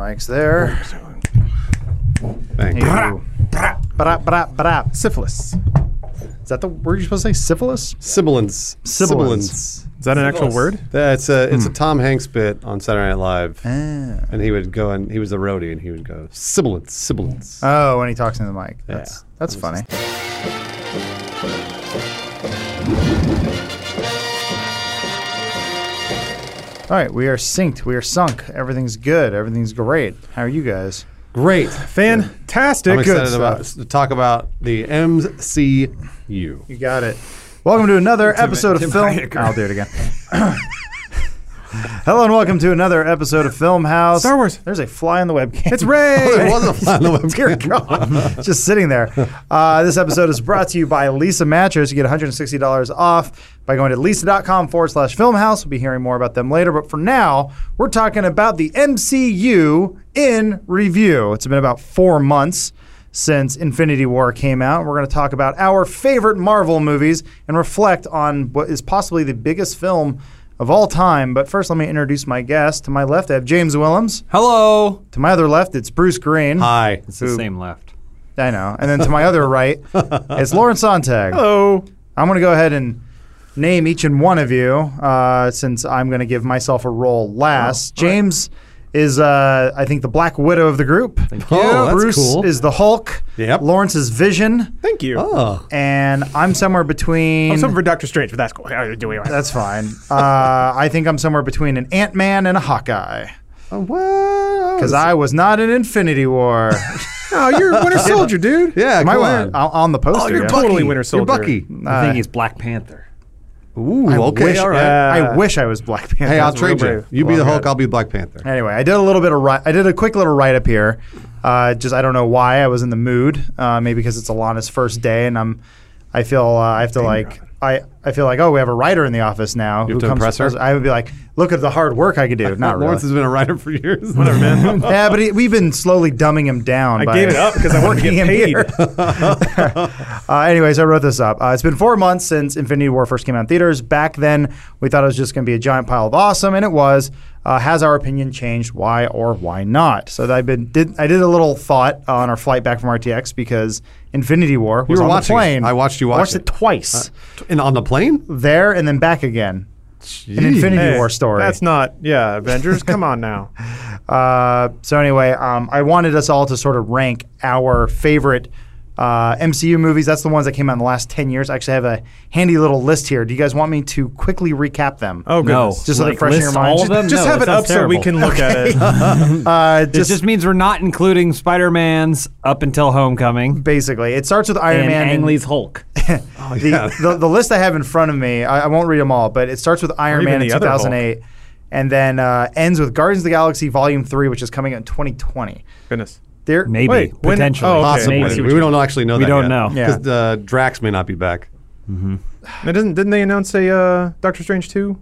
Mike's there. Thank you. Ew. Bra, bra, bra. Syphilis. Is that the word you're supposed to say? Syphilis? Sibilance. Sibilance. Is that an actual word? That's a it's a Tom Hanks bit on Saturday Night Live, Ah. and he would go and he was a roadie, and he would go sibilance, sibilance. Oh, when he talks into the mic. That's that's funny. All right, we are synced. We are sunk. Everything's good. Everything's great. How are you guys? Great. Fantastic. I'm excited Good about to talk about the MCU. You got it. Welcome to another episode of Tim Film. Heidecker. I'll do it again. Hello and welcome to another episode of Film House. Star Wars. There's a fly on the webcam. It's Ray. It was a fly on the Dear webcam. God, just sitting there. Uh, this episode is brought to you by Leesa Mattress. You get $160 off by going to leesa.com forward slash filmhouse. We'll be hearing more about them later. But for now, we're talking about the MCU in review. It's been about four months since Infinity War came out. We're going to talk about our favorite Marvel movies and reflect on what is possibly the biggest film of all time. But first, let me introduce my guest. To my left, I have James Willems. Hello. To my other left, it's Bruce Green. Hi. It's the same left. I know. And then to my other right, it's Lauren Sonntag. Hello. I'm going to go ahead and name each and one of you uh, since I'm going to give myself a role last. James is, uh, I think, the Black Widow of the group. Thank you. Oh, that's Bruce cool. is the Hulk. Yep. Lawrence is Vision. Thank you. Oh, And I'm somewhere between. I'm something for Doctor Strange, but that's cool. Uh, Do we? that's fine. Uh, I think I'm somewhere between an Ant Man and a Hawkeye. Oh, well, Because I was not in Infinity War. Oh, you're a Winter Soldier, dude. yeah, Am I come on. on, on the poster? Oh, you're yeah. Bucky. Totally Winter Soldier. You're Bucky. I Uh, think he's Black Panther. Ooh, I okay, wish, all right. Yeah. I wish I was Black Panther. hey, I'll trade you. You be the Hulk. I'll be Black Panther. Anyway, I did a little bit of ri- I did a quick little write up here. Uh, just I don't know why I was in the mood. Uh, maybe because it's Alana's first day, and I'm. I feel uh, I have to like I, I feel like oh we have a writer in the office now You to impress her? I would be like look at the hard work I could do. Not really. Lawrence has been a writer for years. Whatever, man. yeah, but he, we've been slowly dumbing him down. I gave it up because I wanted to working get him paid. here. uh, anyways, I wrote this up. Uh, it's been four months since Infinity War first came out in theaters. Back then, we thought it was just going to be a giant pile of awesome, and it was. Uh, has our opinion changed? Why or why not? So I've been did I did a little thought on our flight back from RTX because Infinity War was were on watching the plane. I watched you I watch watched it. it twice. and on the plane? there and then back again. An Infinity Hey, War story. That's not. Yeah, Avengers. Come on now. Uh, so anyway, um, I wanted us all to sort of rank our favorite uh, MCU movies. That's the ones that came out in the last ten years. I actually have a handy little list here. Do you guys want me to quickly recap them? Oh, No. goodness. Just so they're fresh in your mind. all of them? Just No, have it up sounds so we can look at it. Uh, It just just means we're not including Spider-Man's up until Homecoming basically, it starts with Iron and Man. Ang and- Lee's Hulk. the, the, the list I have in front of me, I, I won't read them all, but it starts with Iron even Man in the other Hulk. 2008, and then uh, ends with Guardians of the Galaxy Volume Three, which is coming out in 2020. Goodness. There, Maybe Wait, when- potentially. oh, okay. Possibly. Maybe. We don't actually know We that don't yet. know. Yeah. Because uh, Drax may not be back. Now, didn't didn't they announce a uh, Doctor Strange two?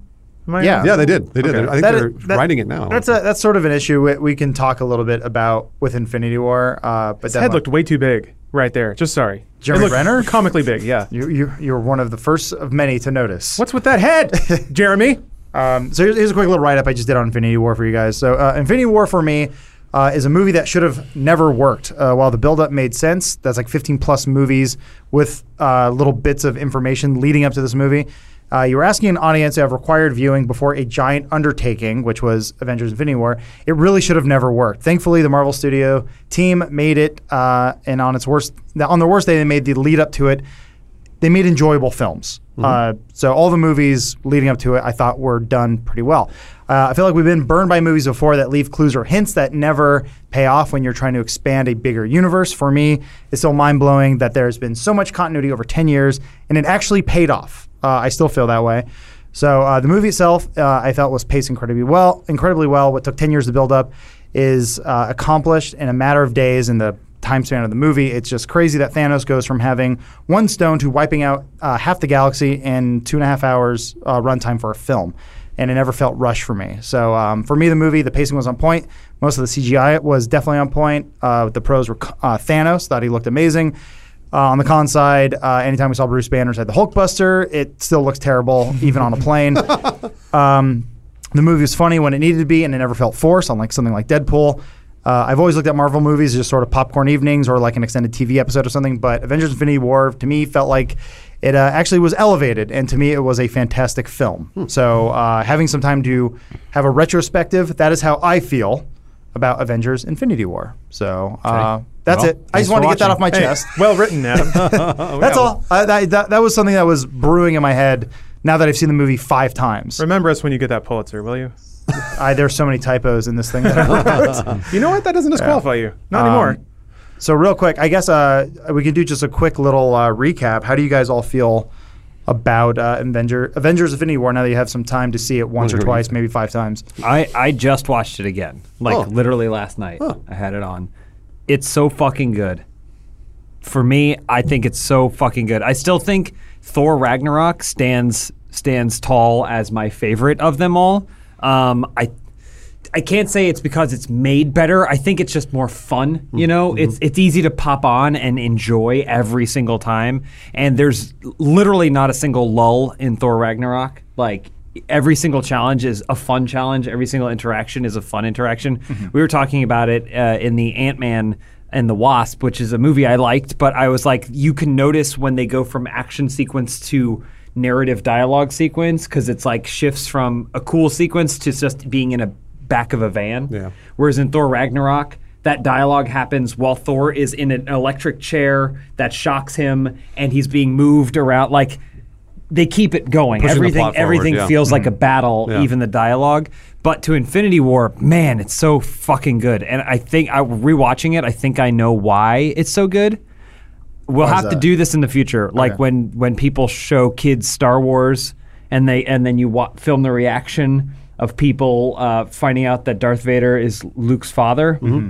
Yeah. Yeah, they did. They did. Okay. I think That they're is- that- writing it now. That's a that's sort of an issue we, we can talk a little bit about with Infinity War. Uh, but His head looked way too big right there. Just sorry. Jeremy It Renner? Comically big. Yeah. you you you're one of the first of many to notice. What's with that head, Jeremy? Um, so here's, here's a quick little write up I just did on Infinity War for you guys. So uh, Infinity War for me uh, is a movie that should have never worked. Uh, while the build up made sense, that's like 15 plus movies with uh, little bits of information leading up to this movie. Uh, you were asking an audience to have required viewing before a giant undertaking, which was Avengers: Infinity War. It really should have never worked. Thankfully, the Marvel Studio team made it, uh, and on its worst, on their worst day, they made the lead up to it they made enjoyable films. Uh, so all the movies leading up to it, I thought were done pretty well. Uh, I feel like we've been burned by movies before that leave clues or hints that never pay off when you're trying to expand a bigger universe. For me, it's still mind blowing that there's been so much continuity over 10 years and it actually paid off. Uh, I still feel that way. So uh, the movie itself, uh, I felt was paced incredibly well. Incredibly well. What took 10 years to build up is uh, accomplished in a matter of days in the time span of the movie. It's just crazy that Thanos goes from having one stone to wiping out uh, half the galaxy in two and a half hours runtime for a film. And it never felt rushed for me. So um, for me, the movie, the pacing was on point. Most of the CGI was definitely on point. Uh, the pros were uh, Thanos, thought he looked amazing. Uh, on the con side, uh, anytime we saw Bruce Banner say the Hulkbuster, it still looks terrible, even on a plane. Um, the movie was funny when it needed to be, and it never felt forced, unlike something like Deadpool. Uh, I've always looked at Marvel movies as just sort of popcorn evenings or like an extended TV episode or something. But Avengers: Infinity War to me felt like it uh, actually was elevated, and to me it was a fantastic film. So uh, having some time to have a retrospective, that is how I feel about Avengers: Infinity War. So uh, that's Well, it. I just wanted to get that off my Hey, chest. well written, Adam. That's all. Uh, that, that, was something that was brewing in my head now that I've seen the movie five times. Remember us when you get that Pulitzer, will you? I, there's so many typos in this thing. That I wrote. You know what? That doesn't disqualify you. Not Um, anymore. So real quick, I guess uh, we can do just a quick little uh, recap. How do you guys all feel about uh, Avenger, Avengers: Infinity War now that you have some time to see it once or twice, maybe five times? I, I just watched it again, like Oh. literally last night. I had it on. It's so fucking good. For me, I think it's so fucking good. I still think Thor Ragnarok stands stands tall as my favorite of them all. Um, I I can't say it's because it's made better. I think it's just more fun. You know, it's it's easy to pop on and enjoy every single time. And there's literally not a single lull in Thor Ragnarok. Like every single challenge is a fun challenge. Every single interaction is a fun interaction. We were talking about it uh, in the Ant Man and the Wasp, which is a movie I liked, but I was like, you can notice when they go from action sequence to narrative dialogue sequence because it's like shifts from a cool sequence to just being in a back of a van. Yeah. Whereas in Thor Ragnarok, that dialogue happens while Thor is in an electric chair that shocks him and he's being moved around. Like they keep it going. Pushing everything forward, everything yeah. feels like a battle, Yeah. even the dialogue. But to Infinity War, man, it's so fucking good. And I think I rewatching it, I think I know why it's so good. We'll have to do this in the future, like Okay. when when people show kids Star Wars, and they and then you wa- film the reaction of people uh, finding out that Darth Vader is Luke's father. Mm-hmm.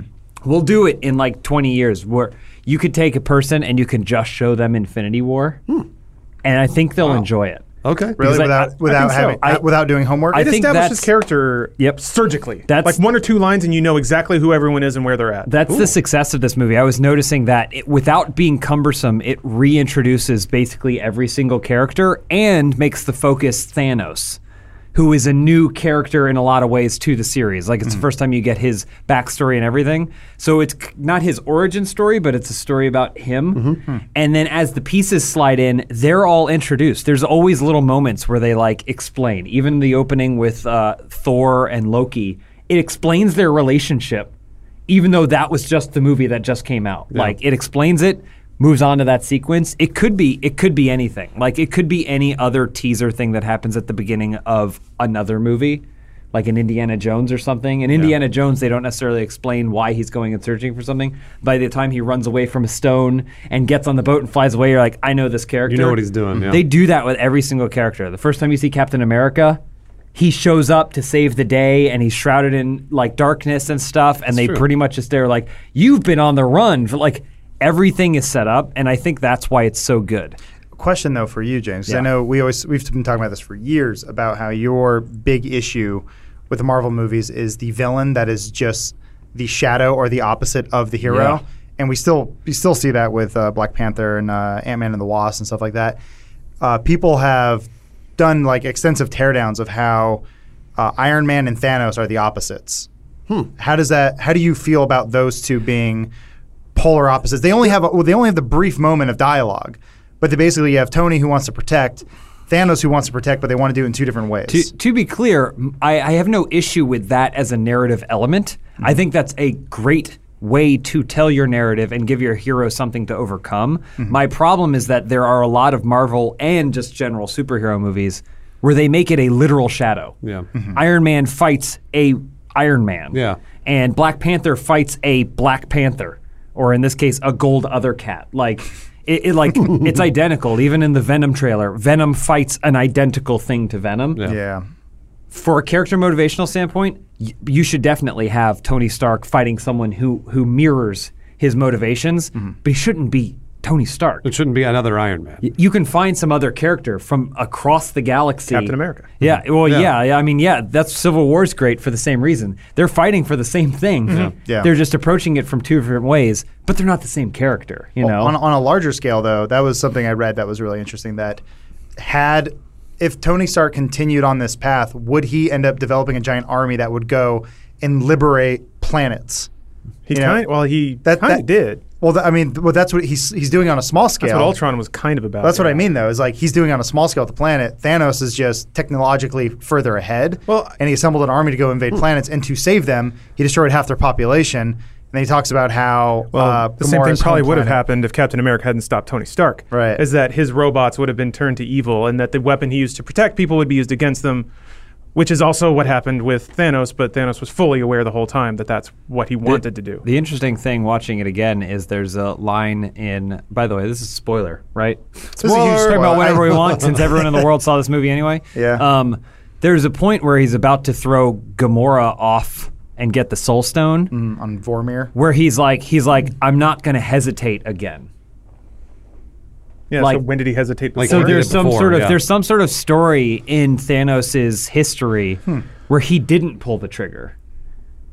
We'll do it in like twenty years, where you could take a person and you can just show them Infinity War, and I think they'll enjoy it. Okay. Really, Because I- without I- I without think so. having I- without doing homework. I It think establishes that's- character Yep. surgically. That's- like one or two lines, and you know exactly who everyone is and where they're at. That's the success of this movie. I was noticing that it, without being cumbersome, it reintroduces basically every single character and makes the focus Thanos, who is a new character in a lot of ways to the series. Like it's the mm-hmm. first time you get his backstory and everything. So it's not his origin story, but it's a story about him. Mm-hmm. Hmm. And then as the pieces slide in, they're all introduced. There's always little moments where they like explain. Even the opening with uh, Thor and Loki, it explains their relationship even though that was just the movie that just came out. Like it explains it, moves on to that sequence. It could be it could be anything. Like it could be any other teaser thing that happens at the beginning of another movie. Like an Indiana Jones or something. In Indiana Jones, they don't necessarily explain why he's going and searching for something. By the time he runs away from a stone and gets on the boat and flies away, you're like, I know this character. You know what he's doing, yeah. They do that with every single character. The first time you see Captain America, he shows up to save the day and he's shrouded in like darkness and stuff and they true. pretty much just they're like you've been on the run for like everything is set up and i think that's why it's so good question though for you, James. 'cause I Yeah. know we always we've been talking about this for years about how your big issue with the Marvel movies is the villain that is just the shadow or the opposite of the hero, Yeah. and we still we still see that with uh, Black Panther and uh, Ant Man and the Wasp and stuff like that. Uh, people have done like extensive teardowns of how uh, Iron Man and Thanos are the opposites. How does that? How do you feel about those two being polar opposites? They only have a, well, they only have the brief moment of dialogue, but they basically have Tony who wants to protect, Thanos who wants to protect, but they want to do it in two different ways. to, to be clear I have no issue with that as a narrative element i mm-hmm. think that's a great way to tell your narrative and give your hero something to overcome mm-hmm. my problem is that there are a lot of marvel and just general superhero movies where they make it a literal shadow Yeah. Mm-hmm. Iron Man fights a Iron Man. Yeah. And Black Panther fights a Black Panther, or in this case, a gold other cat. Like it, it like it's identical. Even in the Venom trailer, Venom fights an identical thing to Venom. Yeah. yeah. For a character motivational standpoint, y- you should definitely have Tony Stark fighting someone who who mirrors his motivations, mm-hmm. but he shouldn't be Tony Stark. It shouldn't be another Iron Man. Y- You can find some other character from across the galaxy. Captain America. Yeah, mm-hmm. well, Yeah. yeah. yeah, I mean, yeah, that's Civil War's great for the same reason. They're fighting for the same thing. Mm-hmm. Yeah. They're just approaching it from two different ways, but they're not the same character. You know, On, on a larger scale, though, that was something I read that was really interesting. That had if Tony Stark continued on this path, would he end up developing a giant army that would go and liberate planets? He You know, kind well he that- kind that- of did. Well, th- I mean, well, that's what he's he's doing on a small scale. That's what Ultron was kind of about. That's what I mean, though. Is like he's doing on a small scale with the planet. Thanos is just technologically further ahead. Well- and he assembled an army to go invade planets, and to save them, he destroyed half their population. And then he talks about how Well, uh, the same thing probably would have happened if Captain America hadn't stopped Tony Stark. Right. Is that his robots would have been turned to evil, and that the weapon he used to protect people would be used against them, which is also what happened with Thanos. But Thanos was fully aware the whole time that that's what he wanted to do. The interesting thing watching it again is there's a line in. By the way, this is a spoiler, right? is a huge Talk about whatever we want, since everyone in the world saw this movie anyway. Yeah. Um, there's a point where he's about to throw Gamora off and get the Soul Stone, Mm, on Vormir. where he's like, he's like, I'm not going to hesitate again. Yeah. so when did he hesitate? Like, So before? Or there's did some before, sort of yeah. there's some sort of story in Thanos' history where he didn't pull the trigger.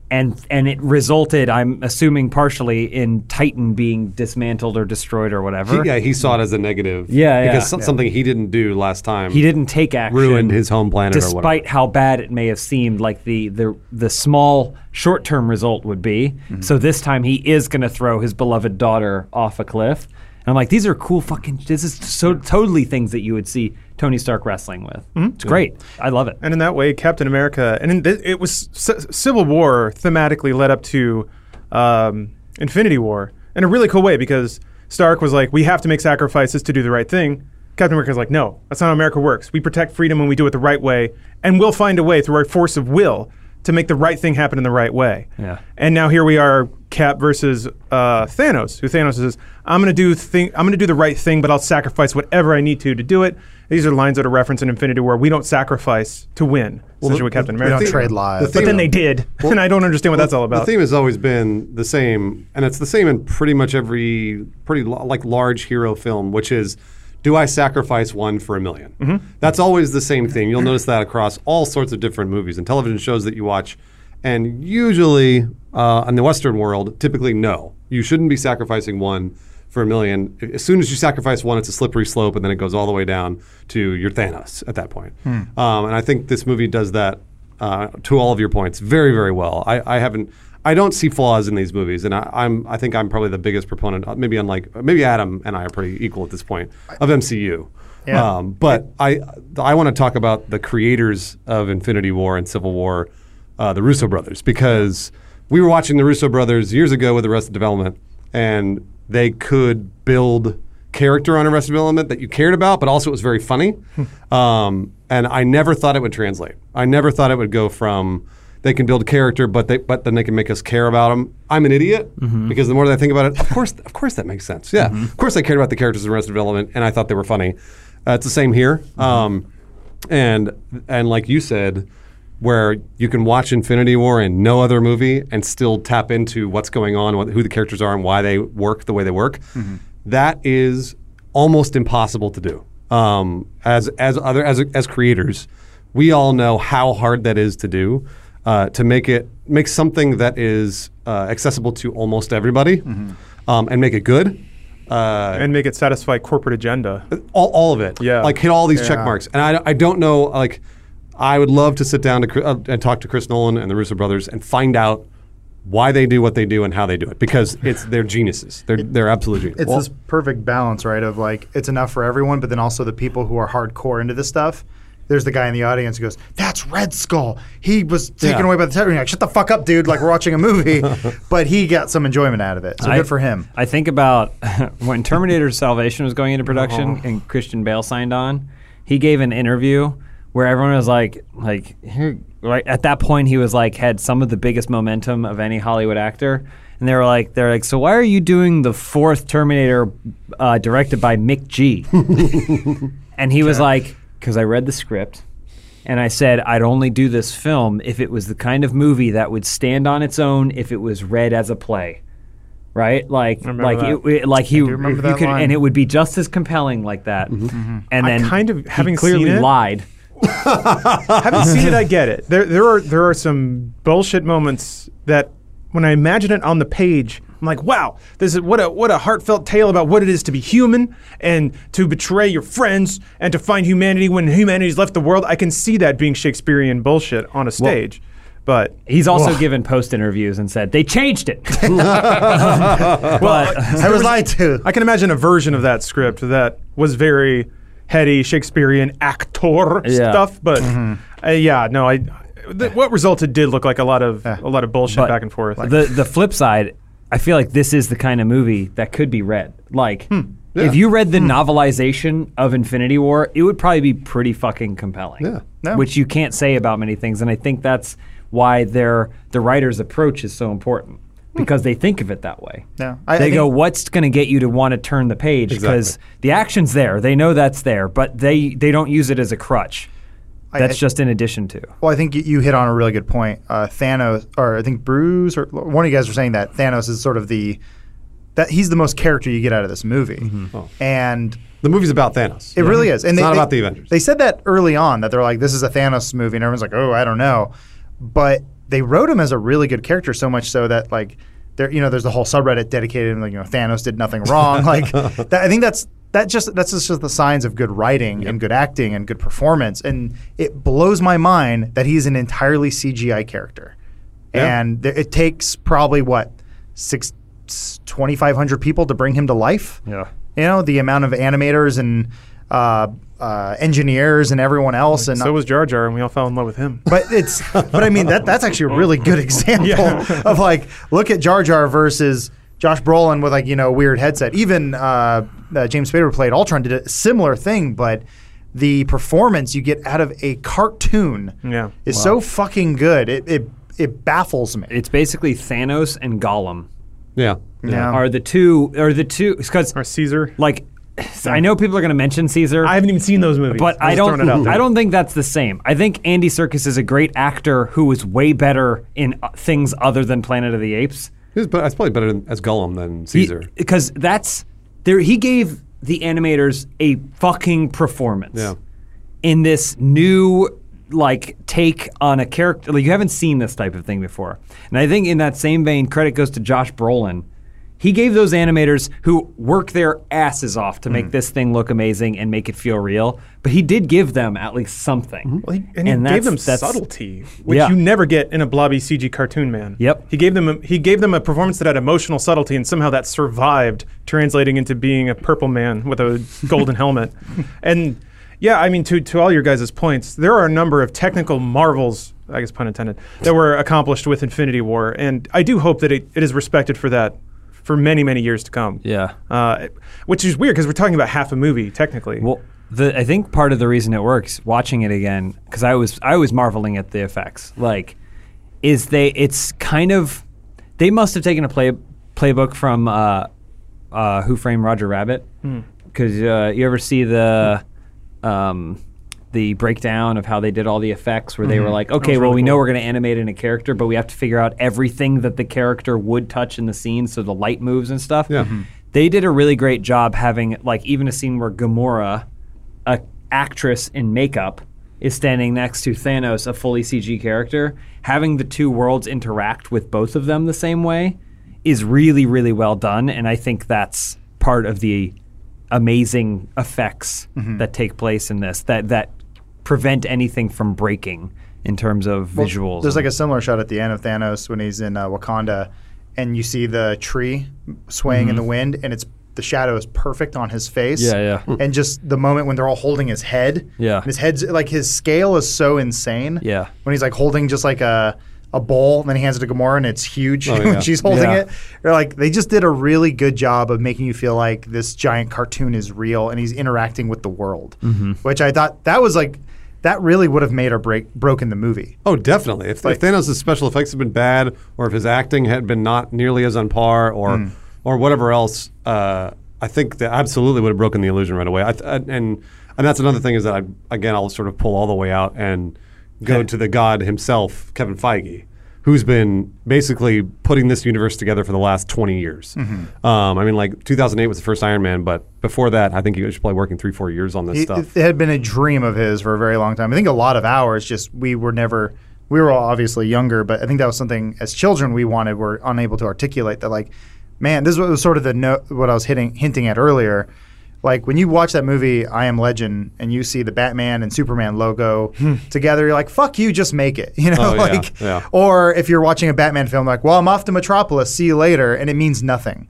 And and it resulted, I'm assuming partially, in Titan being dismantled or destroyed or whatever. He, yeah, he saw it as a negative. Yeah, yeah. Because Yeah. something he didn't do last time. He didn't take action. ruined his home planet or whatever. despite how bad it may have seemed like the the the small short-term result would be. Mm-hmm. So this time he is going to throw his beloved daughter off a cliff. And I'm like, these are cool fucking. This is so totally things that you would see Tony Stark wrestling with. Mm-hmm. It's great. I love it. And in that way, Captain America, and in th- it was C- Civil War thematically led up to um, Infinity War in a really cool way because Stark was like, we have to make sacrifices to do the right thing. Captain America's like, no, that's not how America works. We protect freedom when we do it the right way, and we'll find a way through our force of will to make the right thing happen in the right way. Yeah. And now here we are, Cap versus uh, Thanos. Who Thanos says, "I'm going to do thing. I'm going to do the right thing, but I'll sacrifice whatever I need to to do it." These are lines that are referenced in Infinity War. We don't sacrifice to win. essentially, what Captain We America. don't trade lives. the But theme- then they did, and I don't understand what that's all about. The theme has always been the same, and it's the same in pretty much every pretty lo- like large hero film, which is, do I sacrifice one for a 1000000 Mm-hmm. That's always the same thing. You'll notice that across all sorts of different movies and television shows that you watch, and usually uh, in the Western world, typically no, you shouldn't be sacrificing one for a million. As soon as you sacrifice one, it's a slippery slope, and then it goes all the way down to your Thanos at that point. Um, and I think this movie does that uh, to all of your points very, very well. I, I haven't. I don't see flaws in these movies, and I, I'm. I think I'm probably the biggest proponent. uh, Maybe unlike maybe Adam and I are pretty equal at this point of MCU. Yeah. Um, but I I want to talk about the creators of Infinity War and Civil War, uh, the Russo brothers, because we were watching the Russo brothers years ago with Arrested Development, and they could build character on Arrested Development that you cared about, but also it was very funny. um, and I never thought it would translate. I never thought it would go from they can build character, but they but then they can make us care about them. I'm an idiot because the more that I think about it, of course, of course that makes sense. Yeah, of course I cared about the characters in Arrested Development, and I thought they were funny. Uh, it's the same here. Um, and and like you said, where you can watch Infinity War and no other movie and still tap into what's going on, what, who the characters are, and why they work the way they work. That is almost impossible to do. Um, as as other as as creators, we all know how hard that is to do. Uh, to make it make something that is uh, accessible to almost everybody, um, and make it good. Uh, and make it satisfy corporate agenda. all, all of it. Yeah. Like hit all these check marks. And I, I don't know, like, I would love to sit down to, uh, and talk to Chris Nolan and the Russo brothers and find out why they do what they do and how they do it because it's they're geniuses. They're they're absolute geniuses. It's this perfect balance, right? Of like it's enough for everyone, but then also the people who are hardcore into this stuff. There's the guy in the audience who goes, "That's Red Skull. He was taken Yeah. away by the terror." Like, "Shut the fuck up, dude!" Like we're watching a movie, but he got some enjoyment out of it. So I- good for him. I think about when Terminator Salvation was going into production Uh-huh. and Christian Bale signed on. He gave an interview where everyone was like, like here, right at that point he was like had some of the biggest momentum of any Hollywood actor, and they were like, they're like, so why are you doing the fourth Terminator uh, directed by McG? and he was like, because I read the script. And I said I'd only do this film if it was the kind of movie that would stand on its own if it was read as a play, right? Like, like it, it- like he, remember you that could, line. and it would be just as compelling like that. Mm-hmm. And I then kind of- he having clearly seen it- lied. Having seen it, I get it. There, there are there are some bullshit moments that when I imagine it on the page, I'm like, wow, this is what a what a heartfelt tale about what it is to be human and to betray your friends and to find humanity when humanity's left the world. I can see that being Shakespearean bullshit on a stage. But He's also Ugh. given post interviews and said they changed it. well, I was lied to. I can imagine a version of that script that was very heady Shakespearean actor Yeah. stuff, but Mm-hmm. uh, yeah, no, I. Th- what resulted did look like a lot of a lot of bullshit But back and forth. The the flip side, I feel like this is the kind of movie that could be read. Like, hmm. if you read the hmm. novelization of Infinity War, it would probably be pretty fucking compelling. Yeah. Yeah. Which you can't say about many things, and I think that's why their the writer's approach is so important because they think of it that way. Yeah. I- I they go, "What's going to get you to want to turn the page?" Because Exactly. the action's there, they know that's there, but they they don't use it as a crutch. I- That's I- just in addition to. Well, I think you, you hit on a really good point. Uh, Thanos, or I think Bruce, or one of you guys were saying that Thanos is sort of the that he's the most character you get out of this movie, Oh. and The movie's about Thanos. it really is. And It's they, not they- about the Avengers. They said that early on that they're like, this is a Thanos movie, and everyone's like, oh, I don't know, but they wrote him as a really good character, so much so that like there, you know, there's the whole subreddit dedicated, to, like you know, Thanos did nothing wrong. like that, I think that's that just that's just the signs of good writing and good acting and good performance, and it blows my mind that he's an entirely CGI character, Yeah. and th- it takes probably what six. 2,500 people to bring him to life. Yeah. You know, the amount of animators and uh, uh, engineers and everyone else. And so was Jar Jar, and we all fell in love with him. but it's but I mean that that's actually a really good example Yeah. of like look at Jar Jar versus Josh Brolin with like you know a weird headset. Even uh, uh, James Spader played Ultron did a similar thing, but the performance you get out of a cartoon Yeah. is so fucking good. It it it baffles me. It's basically Thanos and Gollum yeah. Yeah. are the two are the two because Or Caesar. like I know people are going to mention Caesar, I haven't even seen those movies. but I'm I don't it out there. I don't think that's the same. I think Andy Serkis is a great actor who is way better in uh, things other than Planet of the Apes. He's, but it's probably better than- as Gollum than Caesar. because that's there. He gave the animators a fucking performance. Yeah. In this new like take on a character, like you haven't seen this type of thing before, and I think in that same vein, credit goes to Josh Brolin. He gave those animators who work their asses off to Mm. make this thing look amazing and make it feel real, but he did give them at least something. Well, he, and he gave them that's- subtlety, which Yeah. you never get in a blobby CG cartoon man. Yep. He gave them a, he gave them a performance that had emotional subtlety, and somehow that survived, translating into being a purple man with a golden helmet. And yeah, I mean, to to all your guys' points, there are a number of technical marvels, I guess pun intended, that were accomplished with Infinity War, and I do hope that it, it is respected for that for many many years to come. Yeah. Uh, which is weird because we're talking about half a movie technically. Well, the I think part of the reason it works, watching it again, because I was I was marveling at the effects. Like, is they it's kind of they must have taken a play playbook from uh, uh, Who Framed Roger Rabbit, because uh, you ever see the um, the breakdown of how they did all the effects, where they were like, okay, well, really we know cool. we're going to animate in a character, but we have to figure out everything that the character would touch in the scene, so the light moves and stuff. Yeah. Mhm. They did a really great job having like even a scene where Gamora, a actress in makeup, is standing next to Thanos, a fully CG character. Having the two worlds interact with both of them the same way is really, really well done, and I think that's part of the amazing effects that take place in this that that prevent anything from breaking in terms of visuals. There's like a similar shot at the end of Thanos when he's in uh, Wakanda, and you see the tree swaying in the wind, and it's the shadow is perfect on his face. Mm-hmm. Yeah, yeah. And just the moment when they're all holding his head. Yeah. his head's like his scale is so insane. Yeah. When he's like holding just like a a bowl, and then he hands it to Gamora, and it's huge Oh, when she's holding Yeah. it. They're like they just did a really good job of making you feel like this giant cartoon is real, and he's interacting with the world, Mm-hmm. which I thought that was like. That really would have made or break broken the movie. Oh, definitely. If, Like- if Thanos' special effects had been bad, or if his acting had been not nearly as on par, or Hmm. or whatever else, uh, I think that absolutely would have broken the illusion right away. I th- and and that's another thing is that I again I'll sort of pull all the way out and go to the god himself, Kevin Feige, who's been basically putting this universe together for the last twenty years. Mm-hmm. Um, I mean, like 2008 was the first Iron Man, but before that, I think he was probably working three, four years on this stuff. it had been a dream of his for a very long time. I think a lot of ours just we were never we were all obviously younger, but I think that was something as children we wanted were unable to articulate that like man, this was sort of the no, what I was hitting hinting at earlier Like when you watch that movie, I Am Legend, and you see the Batman and Superman logo hmm. together, you're like, "Fuck you, just make it," you know. Oh, yeah, like, yeah. or if you're watching a Batman film, like, "Well, I'm off to Metropolis, see you later," and it means nothing.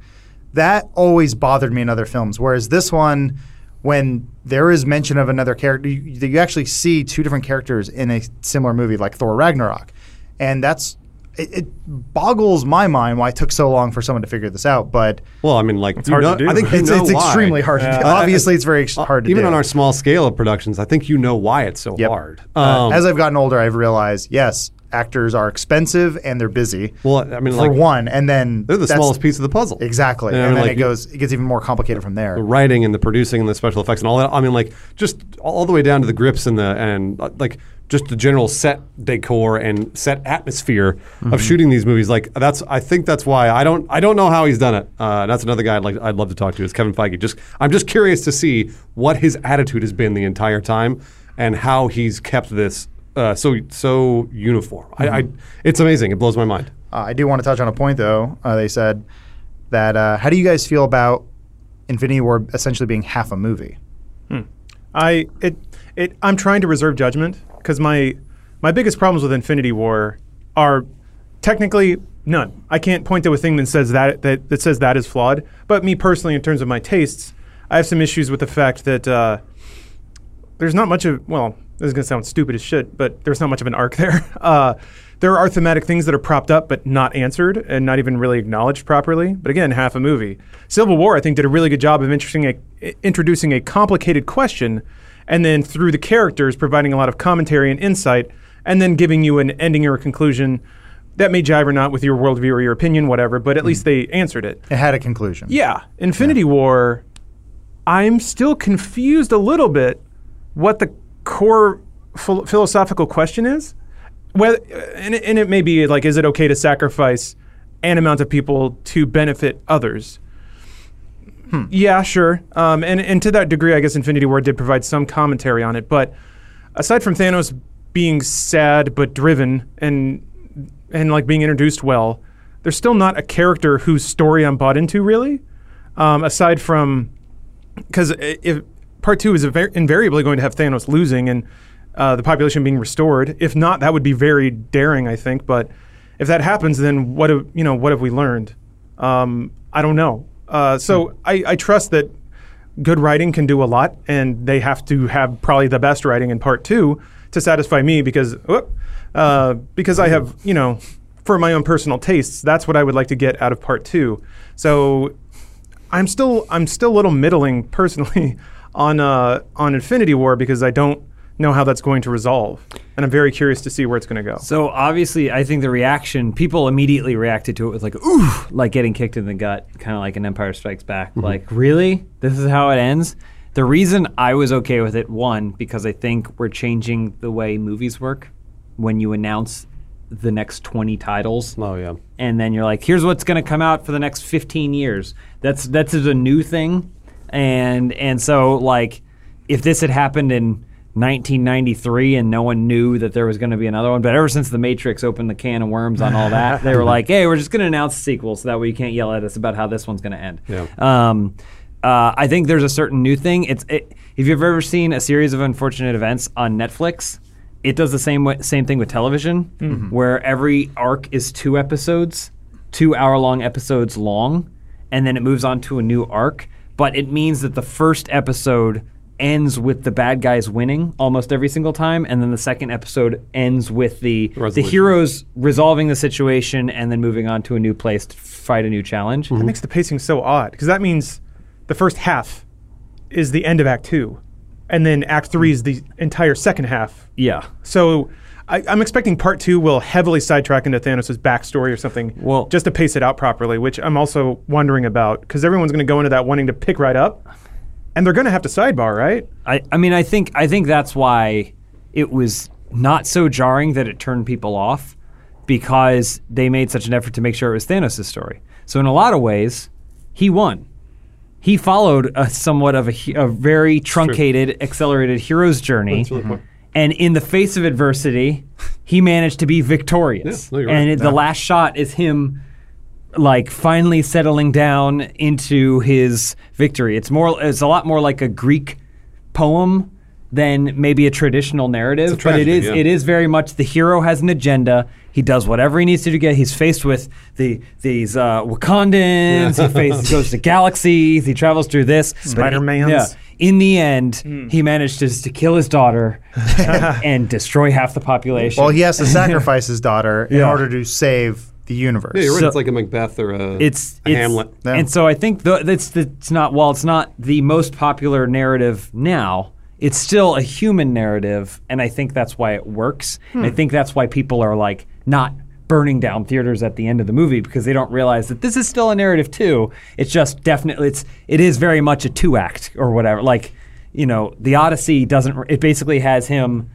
That always bothered me in other films. Whereas this one, when there is mention of another character, you, you actually see two different characters in a similar movie, like Thor Ragnarok, and that's it, it boggles my mind why it took so long for someone to figure this out. But Well, I mean, like it's hard to do. I think it's, it's extremely hard to do. Uh, Obviously, it's very ex- hard to do. Even do. on our small scale of productions, I think you know why it's so Yep. hard. Uh, Um, as I've gotten older, I've realized yes, actors are expensive and they're busy. well, I mean, for like one, and then they're the smallest piece of the puzzle. Exactly, Yeah, I and mean, then like, it goes, it gets even more complicated from there. the writing and the producing and the special effects and all that. I mean, like just all the way down to the grips and the and uh, like just the general set decor and set atmosphere Mm-hmm. of shooting these movies. Like that's I think that's why I don't I don't know how he's done it. Uh, that's another guy I'd like I'd love to talk to is Kevin Feige. Just I'm just curious to see what his attitude has been the entire time and how he's kept this. Uh, so so uniform. I, I Mm-hmm. it's amazing. It blows my mind. Uh, I do want to touch on a point though. Uh, they said that uh, how do you guys feel about Infinity War essentially being half a movie? I it it I'm trying to reserve judgment because my my biggest problems with Infinity War are technically none. I can't point to a thing that says that that, that says that is flawed. But me personally, in terms of my tastes, I have some issues with the fact that uh, there's not much of well, this is gonna sound stupid as shit, but there's not much of an arc there. Uh, there are thematic things that are propped up but not answered and not even really acknowledged properly. But again, half a movie. Civil War, I think, did a really good job of introducing a, introducing a complicated question, and then through the characters, providing a lot of commentary and insight, and then giving you an ending or a conclusion that may jive or not with your worldview or your opinion, whatever. But at hmm. least they answered it. It had a conclusion. Yeah, Infinity War. I'm still confused a little bit what the core phil- philosophical question is. Whether, and, it, and it may be like, is it okay to sacrifice an amount of people to benefit others? Yeah, sure. Um, and, and to that degree, I guess Infinity War did provide some commentary on it. But aside from Thanos being sad but driven and and like being introduced well, there's still not a character whose story I'm bought into really. Um, aside from because if part two is invar- invariably going to have Thanos losing and uh, the population being restored. If not, that would be very daring, I think. But if that happens, then what have you know? What have we learned? Um, I don't know. Uh, so I, I trust that good writing can do a lot, and they have to have probably the best writing in part two to satisfy me because whoop, uh, because I have you know for my own personal tastes, that's what I would like to get out of part two. So I'm still I'm still a little middling personally on uh, on Infinity War because I don't know how that's going to resolve, and I'm very curious to see where it's going to go. So obviously, I think the reaction people immediately reacted to it with like ooh, like getting kicked in the gut, kind of like an Empire Strikes Back. Mm-hmm. Like really, this is how it ends. The reason I was okay with it, one, because I think we're changing the way movies work when you announce the next 20 titles Oh yeah. and then you're like, here's what's going to come out for the next 15 years. That's that's a new thing, and and so like, if this had happened in 1993 and no one knew that there was going to be another one, but ever since The Matrix opened the can of worms on all that, they were like, hey, we're just going to announce a sequel so that way you can't yell at us about how this one's going to end. Yeah. Um, uh, I think there's a certain new thing. It's it, if you've ever seen a series of unfortunate events on Netflix, it does the same way, same thing with television, where every arc is two episodes, two hour long episodes long, and then it moves on to a new arc. But it means that the first episode ends with the bad guys winning almost every single time, and then the second episode ends with the the heroes resolving the situation and then moving on to a new place to fight a new challenge. That makes the pacing so odd because that means the first half is the end of Act Two, and then Act Three is the entire second half. Yeah. So I, I'm expecting Part Two will heavily sidetrack into Thanos' backstory or something, Well- just to pace it out properly. Which I'm also wondering about because everyone's going to go into that wanting to pick right up, and they're going to have to sidebar, right? I, I mean, I think I think that's why it was not so jarring that it turned people off because they made such an effort to make sure it was Thanos' story. So in a lot of ways, he won. He followed a somewhat of a, a very truncated, accelerated hero's journey. That's really cool. Mm-hmm. And in the face of adversity, he managed to be victorious. Yeah, no, and right. the last shot is him like finally settling down into his victory. It's more it's a lot more like a Greek poem than maybe a traditional narrative, It's a but it is yeah. it is very much the hero has an agenda. He does whatever he needs to do to get. He's faced with the these uh, Wakandans. he faces, goes to galaxies. He travels through this. Spider Man. Yeah. In the end, he managed to, to kill his daughter and destroy half the population. Well, he has to sacrifice his daughter in order to save the universe. Yeah, you're right. So- it's like a Macbeth or a, it's, a it's Hamlet. Yeah. and so I think the, that's it's not well, it's not the most popular narrative now. It's still a human narrative, and I think that's why it works. And I hmm. think that's why people are like not burning down theaters at the end of the movie because they don't realize that this is still a narrative too. It's just definitely it's it is very much a two act or whatever. Like you know, the Odyssey doesn't. It basically has him.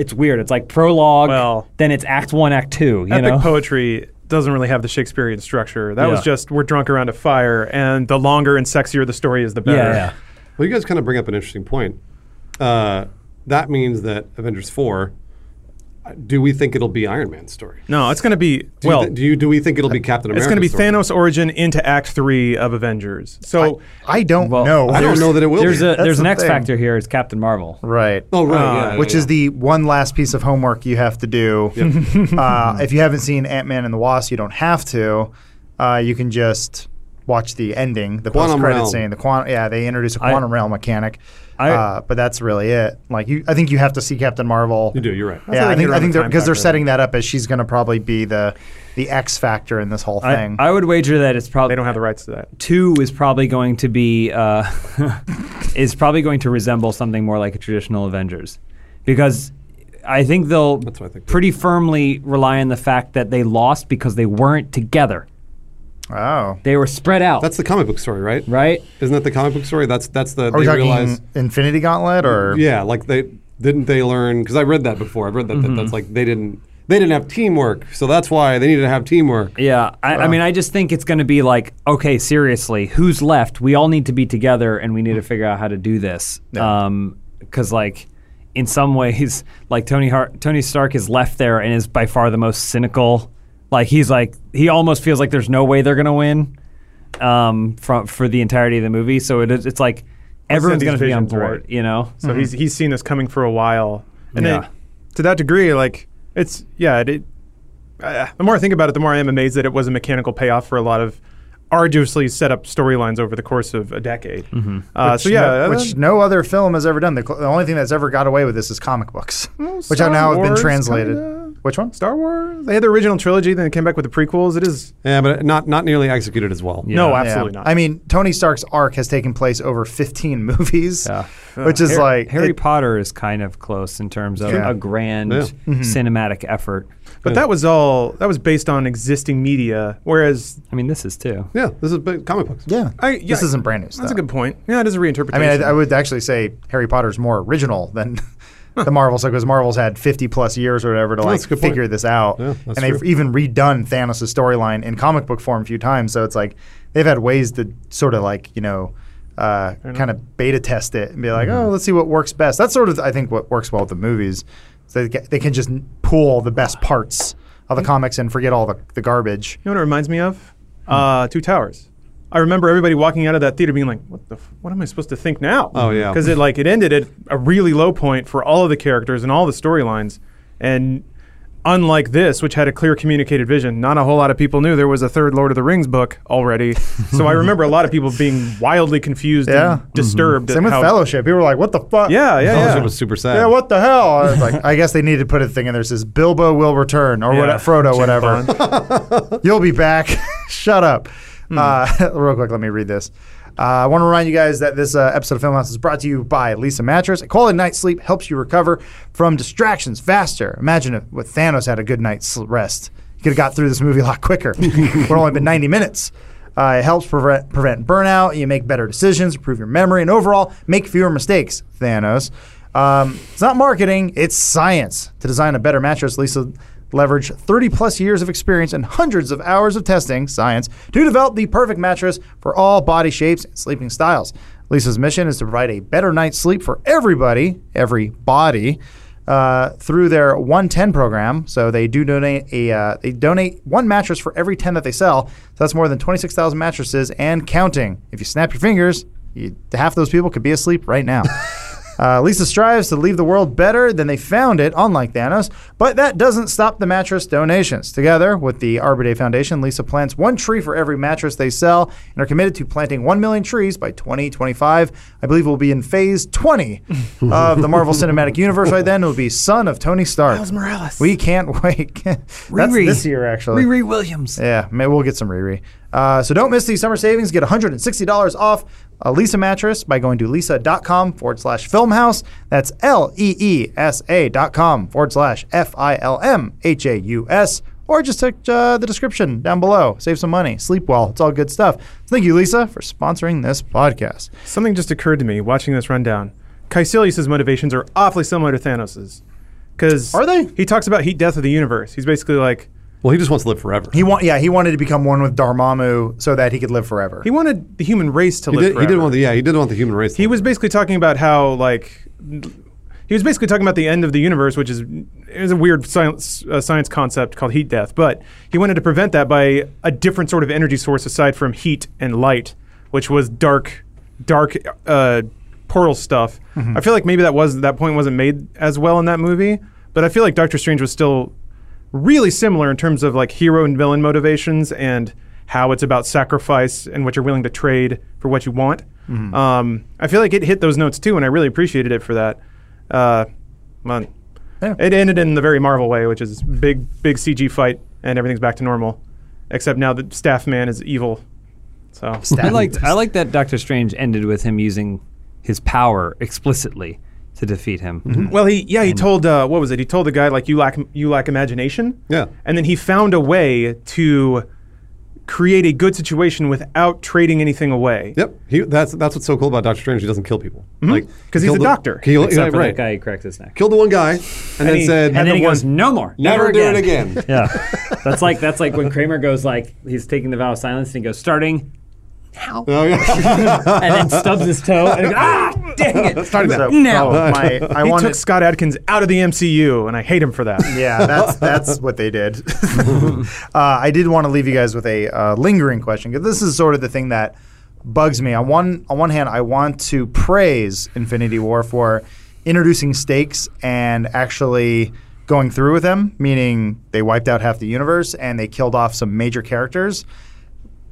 It's weird. It's like prologue, Well- then it's Act One, Act Two. You Epic know, poetry doesn't really have the Shakespearean structure. That was just we're drunk around a fire, and the longer and sexier the story is, the better. yeah, yeah. Well, you guys kind of bring up an interesting point. Uh, that means that Avengers 4, uh, do we think it'll be Iron Man's story? No, it's going to be Do well. you thi- do you do we think it'll be Captain America? it's going to be Thanos' origin into Act Three of Avengers. So I don't Well, know. I don't There's- know that it will. There's be. a there's the an X thing. factor here. It's Captain Marvel. Right. oh right, uh, yeah, Which yeah. is the one last piece of homework you have to do. uh, if you haven't seen Ant Man and the Wasp, you don't have to. Uh, you can just watch the ending, the Quantum post credit realm. scene. The quantum, yeah, they introduce a quantum realm mechanic. I- uh, but that's really it. Like you, I think you have to see Captain Marvel. you do. You're right. That's Yeah, how I think I think the they're because they're setting that up as she's going to probably be the the X factor in this whole thing. I would wager that it's probably they don't have the rights to that. two is probably going to be uh, is probably going to resemble something more like a traditional Avengers, because I think they'll That's what I think, pretty firmly rely on the fact that they lost because they weren't together. Oh, They were spread out. That's the comic book story, right? right. Isn't that the comic book story? That's that's the are we they talking realize. Infinity Gauntlet or Yeah, like they didn't they learn because I read that before. I've read that, that that's like they didn't they didn't have teamwork, so that's why they needed to have teamwork. Yeah, I, I mean, I just think it's going to be like, okay, seriously, who's left? We all need to be together, and we need to figure out how to do this. Yeah. Um, because like, in some ways, like Tony Hart, Tony Stark is left there and is by far the most cynical. Like he's like he almost feels like there's no way they're going to win, um, from for the entirety of the movie. So it is, it's like everyone's going to be on board, right. you know. So he's he's seen this coming for a while, and Yeah. then to that degree, like it's yeah. It, it, uh, the more I think about it, the more I am amazed that it was a mechanical payoff for a lot of arduously set up storylines over the course of a decade. Uh, which so yeah, no, uh, which no other film has ever done. The, cl- the only thing that's ever got away with this is comic books, which Star are now have been translated. kinda. Which one? Star Wars. They had the original trilogy, then they came back with the prequels. It is Yeah, but not not nearly executed as well. no, absolutely Yeah. not. I mean, Tony Stark's arc has taken place over 15 movies, Yeah. which is Har- like Harry it- Potter is kind of close in terms of Yeah. a grand Yeah. cinematic mm-hmm. effort. but that was all that was based on existing media, whereas I mean, this is too. Yeah, this is big comic books. yeah. I, yeah, this isn't brand new stuff. That's a good point. Yeah, it is a reinterpretation. I mean, I, I would actually say Harry Potter's more original than the Marvels, because Marvel's had 50 plus years or whatever to like good point. figure this out, Yeah, and they've true. even redone Thanos' storyline in comic book form a few times. So it's like they've had ways to sort of like you know. Uh, kind of beta test it and be like, Mm-hmm. oh, let's see what works best. That's sort of, I think, what works well with the movies. So they, they can just pull the best parts of the comics and forget all the, the garbage. You know what it reminds me of? Uh, Two Towers. I remember everybody walking out of that theater being like, "What the? F- what am I supposed to think now?" Oh, yeah. because it like it ended at a really low point for all of the characters and all the storylines, and unlike this, which had a clear communicated vision, not a whole lot of people knew there was a third Lord of the Rings book already. so I remember a lot of people being wildly confused Yeah. and disturbed. Mm-hmm. at Same with how- Fellowship. People were like, what the fuck? Yeah, yeah, Fellowship yeah. was super sad. Yeah, what the hell? I was like, I guess they needed to put a thing in there that says Bilbo will return or Yeah. what, Frodo, whatever. You'll be back. Shut up. Uh, real quick, let me read this. Uh, I want to remind you guys that this uh, episode of Film House is brought to you by Leesa Mattress. A quality night's sleep helps you recover from distractions faster. Imagine if what Thanos had a good night's rest. You could have got through this movie a lot quicker. Would only been 90 minutes. Uh, it helps prevent, prevent burnout. You make better decisions, improve your memory, and overall make fewer mistakes. Thanos. Um, it's not marketing; it's science. To design a better mattress, Leesa leveraged 30 plus years of experience and hundreds of hours of testing, science, to develop the perfect mattress for all body shapes and sleeping styles. Leesa's mission is to provide a better night's sleep for everybody, every body. uh, through their 110 program. So they do donate a uh, they donate one mattress for every 10 that they sell. So that's more than 26,000 mattresses and counting. If you snap your fingers, you, half those people could be asleep right now. Uh, Leesa strives to leave the world better than they found it, unlike Thanos, but that doesn't stop the mattress donations. Together with the Arbor Day Foundation, Leesa plants one tree for every mattress they sell and are committed to planting 1 million trees by 2025. I believe we'll be in phase 20 of the Marvel Cinematic Universe by then. It'll be Son of Tony Stark. Miles Morales. We can't wait. That's Riri. this year, actually. Riri Williams. Yeah, maybe we'll get some Riri. Uh, so don't miss these summer savings. Get $160 off a Leesa mattress by going to leesa.com forward slash filmhaus. That's L E E S A dot com forward slash F I L M H A U S. Or just check uh, the description down below. Save some money. Sleep well. It's all good stuff. Thank you, Leesa, for sponsoring this podcast. Something just occurred to me watching this rundown. Kaecilius' motivations are awfully similar to Thanos's. Because Are they? He talks about heat death of the universe. He's basically like Well, he just wants to live forever. He want, yeah, he wanted to become one with Dormammu so that he could live forever. he wanted the human race to He live did, he did forever. want the yeah he did want the human race. to He live. was basically talking about how like he was basically talking about the end of the universe, which is is a weird science uh, science concept called heat death. But he wanted to prevent that by a different sort of energy source aside from heat and light, which was dark, dark uh, portal stuff. I feel like maybe that was that point wasn't made as well in that movie, but I feel like Doctor Strange was still really similar in terms of like hero and villain motivations and how it's about sacrifice and what you're willing to trade for what you want. Um, I feel like it hit those notes too, and I really appreciated it for that. Uh, well, Yeah. It ended in the very Marvel way, which is big, big CG fight, and everything's back to normal, except now the Staff Man is evil. So I liked I like that Doctor Strange ended with him using his power explicitly to defeat him. Well, he yeah he told uh, what was it? He told the guy like you lack you lack imagination. Yeah. and then he found a way to create a good situation without trading anything away. Yep, he, that's that's what's so cool about Doctor Strange. He doesn't kill people, Like because he's a the- doctor. He, Except yeah, for right. that guy who cracked his neck. Killed the one guy, and, then he- said, And then he one- goes, "No more, "Never do it again." Yeah, that's like that's like when Kramer goes like he's taking the vow of silence and he goes starting now, Oh yeah, and then stubs his toe and goes, ah, dang it, starting So, that. No. oh, my, I he wanted, took Scott Adkins out of the MCU, and I hate him for that. Yeah, that's that's what they did. uh, I did want to leave you guys with a uh, lingering question because this is sort of the thing that bugs me. On one on one hand, I want to praise Infinity War for introducing stakes and actually going through with them, meaning they wiped out half the universe and they killed off some major characters.